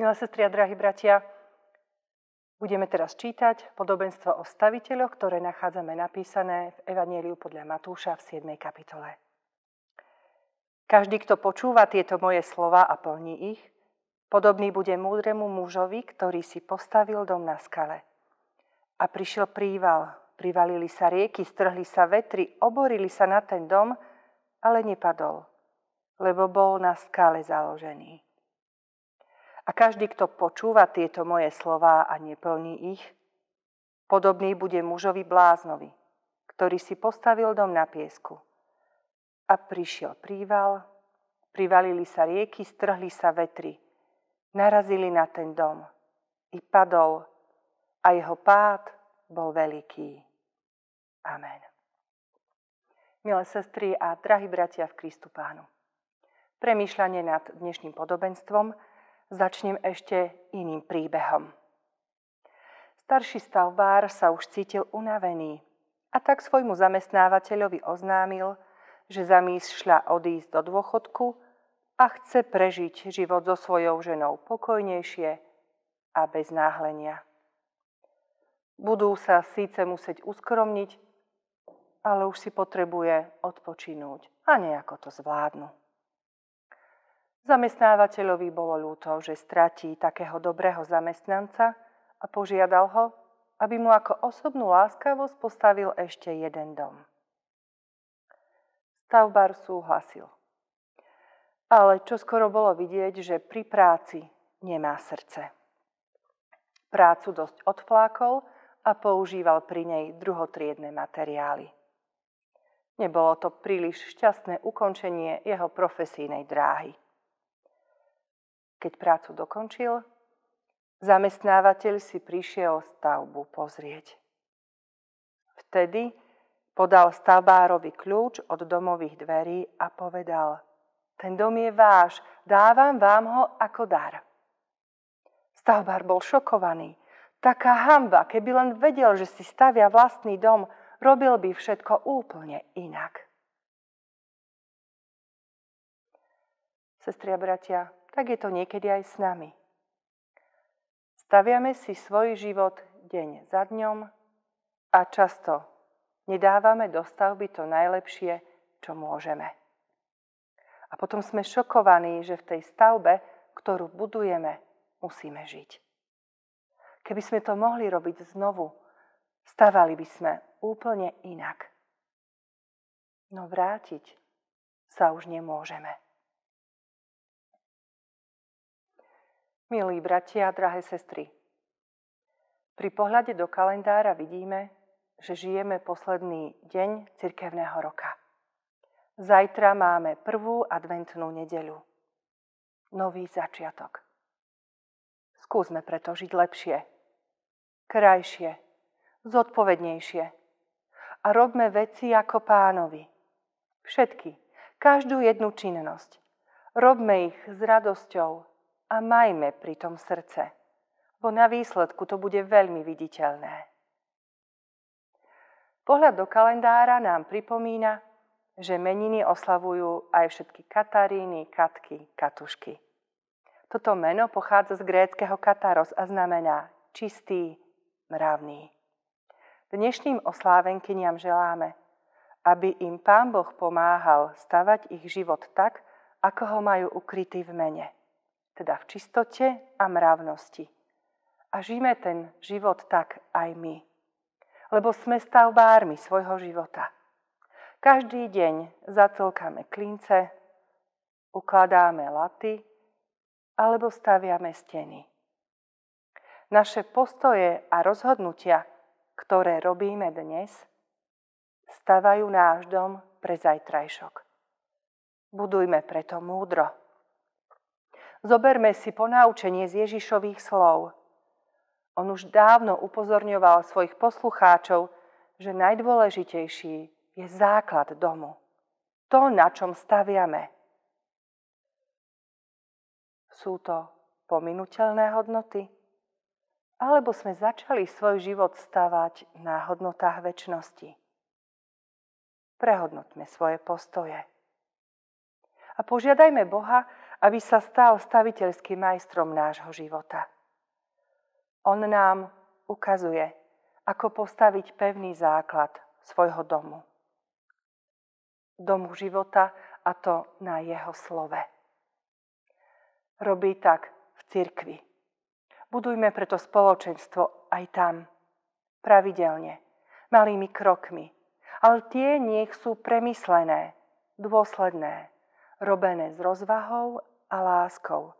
Milé sestri a drahí bratia, budeme teraz čítať podobenstvo o staviteľoch, ktoré nachádzame napísané v Evanieliu podľa Matúša v 7. kapitole. Každý, kto počúva tieto moje slova a plní ich, podobný bude múdremu mužovi, ktorý si postavil dom na skale. A prišiel príval, privalili sa rieky, strhli sa vetry, oborili sa na ten dom, ale nepadol, lebo bol na skale založený. A každý, kto počúva tieto moje slová a neplní ich, podobný bude mužovi bláznovi, ktorý si postavil dom na piesku. A prišiel príval, privalili sa rieky, strhli sa vetry, narazili na ten dom i padol a jeho pád bol veľký. Amen. Milé sestry a drahí bratia v Kristu Pánu. Premýšľanie nad dnešným podobenstvom – Začnem ešte iným príbehom. Starší stavbár sa už cítil unavený a tak svojmu zamestnávateľovi oznámil, že zamýšľa odísť do dôchodku a chce prežiť život so svojou ženou pokojnejšie a bez náhlenia. Budú sa síce musieť uskromniť, ale už si potrebuje odpočinúť a nejako to zvládnu. Zamestnávateľovi bolo ľúto, že stratí takého dobrého zamestnanca a požiadal ho, aby mu ako osobnú láskavosť postavil ešte jeden dom. Stavbar súhlasil. Ale čo skoro bolo vidieť, že pri práci nemá srdce. Prácu dosť odflákol a používal pri nej druhotriedne materiály. Nebolo to príliš šťastné ukončenie jeho profesijnej dráhy. Keď prácu dokončil, zamestnávateľ si prišiel stavbu pozrieť. Vtedy podal stavbárovi kľúč od domových dverí a povedal, ten dom je váš, dávam vám ho ako dar. Stavbár bol šokovaný. Taká hamba, keby len vedel, že si stavia vlastný dom, robil by všetko úplne inak. Sestri a bratia, tak je to niekedy aj s nami. Staviame si svoj život deň za dňom a často nedávame do stavby to najlepšie, čo môžeme. A potom sme šokovaní, že v tej stavbe, ktorú budujeme, musíme žiť. Keby sme to mohli robiť znovu, stavali by sme úplne inak. No vrátiť sa už nemôžeme. Milí bratia drahé sestry, pri pohľade do kalendára vidíme, že žijeme posledný deň cirkevného roka. Zajtra máme prvú adventnú nedeľu. Nový začiatok. Skúsme preto žiť lepšie, krajšie, zodpovednejšie a robme veci ako pánovi. Všetky, každú jednu činnosť. Robme ich s radosťou, a majme pri tom srdce, bo na výsledku to bude veľmi viditeľné. Pohľad do kalendára nám pripomína, že meniny oslavujú aj všetky Kataríny, Katky, Katušky. Toto meno pochádza z gréckého kataros a znamená čistý, mravný. Dnešným oslávenkyniam želáme, aby im Pán Boh pomáhal stavať ich život tak, ako ho majú ukrytý v mene teda v čistote a mravnosti. A žijeme ten život tak aj my. Lebo sme stavbármi svojho života. Každý deň zatlkame klince, ukladáme laty alebo staviame steny. Naše postoje a rozhodnutia, ktoré robíme dnes, stavajú náš dom pre zajtrajšok. Budujme preto múdro Zoberme si ponaučenie z Ježišových slov. On už dávno upozorňoval svojich poslucháčov, že najdôležitejší je základ domu. To, na čom staviame. Sú to pominuteľné hodnoty? Alebo sme začali svoj život stavať na hodnotách väčšnosti? Prehodnotme svoje postoje. A požiadajme Boha, aby sa stal staviteľským majstrom nášho života. On nám ukazuje, ako postaviť pevný základ svojho domu. Domu života a to na jeho slove. Robí tak v cirkvi. Budujme preto spoločenstvo aj tam, pravidelne, malými krokmi, ale tie nech sú premyslené, dôsledné, robené s rozvahou a láskou.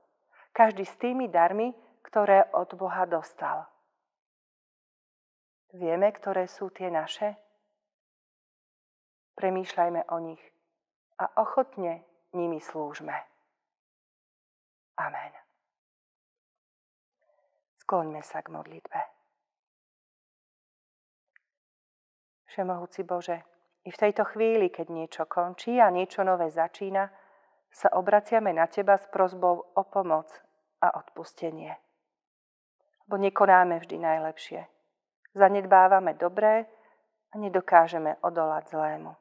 Každý s tými darmi, ktoré od Boha dostal. Vieme, ktoré sú tie naše? Premýšľajme o nich a ochotne nimi slúžme. Amen. Skloňme sa k modlitbe. Všemohúci Bože, i v tejto chvíli, keď niečo končí a niečo nové začína, sa obraciame na Teba s prozbou o pomoc a odpustenie. Bo nekonáme vždy najlepšie. Zanedbávame dobré a nedokážeme odolať zlému.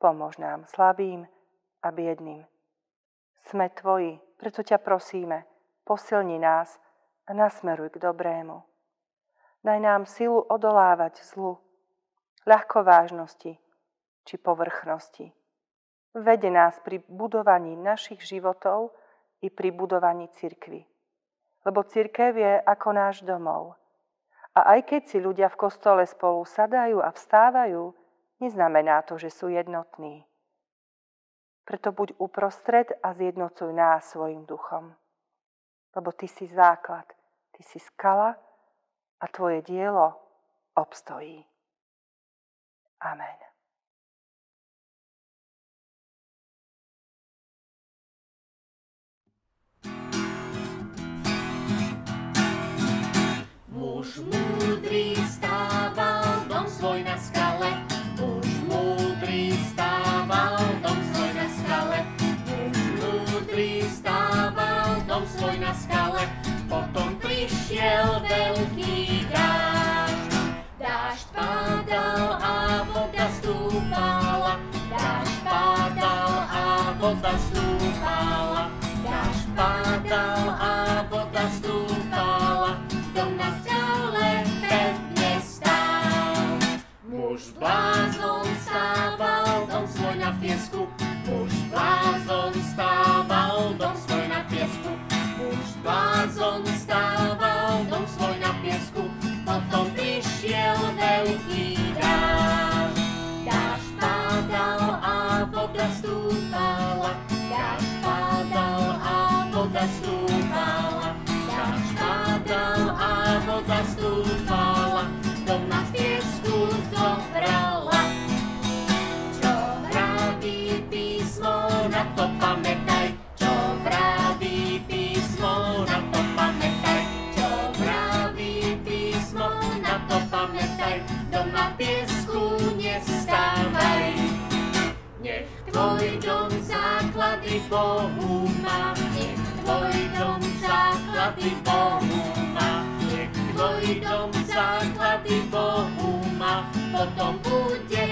Pomôž nám slabým a biedným. Sme Tvoji, preto ťa prosíme, posilni nás a nasmeruj k dobrému. Daj nám silu odolávať zlu, ľahkovážnosti či povrchnosti Vede nás pri budovaní našich životov i pri budovaní cirkvy. Lebo cirkev je ako náš domov. A aj keď si ľudia v kostole spolu sadajú a vstávajú, neznamená to, že sú jednotní. Preto buď uprostred a zjednocuj nás svojim duchom. Lebo ty si základ, ty si skala a tvoje dielo obstojí. Amen. Muž múdry stával dom svoj na skale, muž múdry stával dom svoj na skale, muž múdry stával dom svoj na skale, potom prišiel veľký Muž blázon stával dom svoj na piesku, muž blázon stával dom svoj na piesku, muž blázon stával dom svoj na piesku, potom prišiel veľký dáž. Dáž padal a voda stúpala, dáž padal a voda stúpala, dáž padal a voda stúpala, Bohu nech tvoj dom základy Bohu nech tvoj dom základy Bohu má, potom bude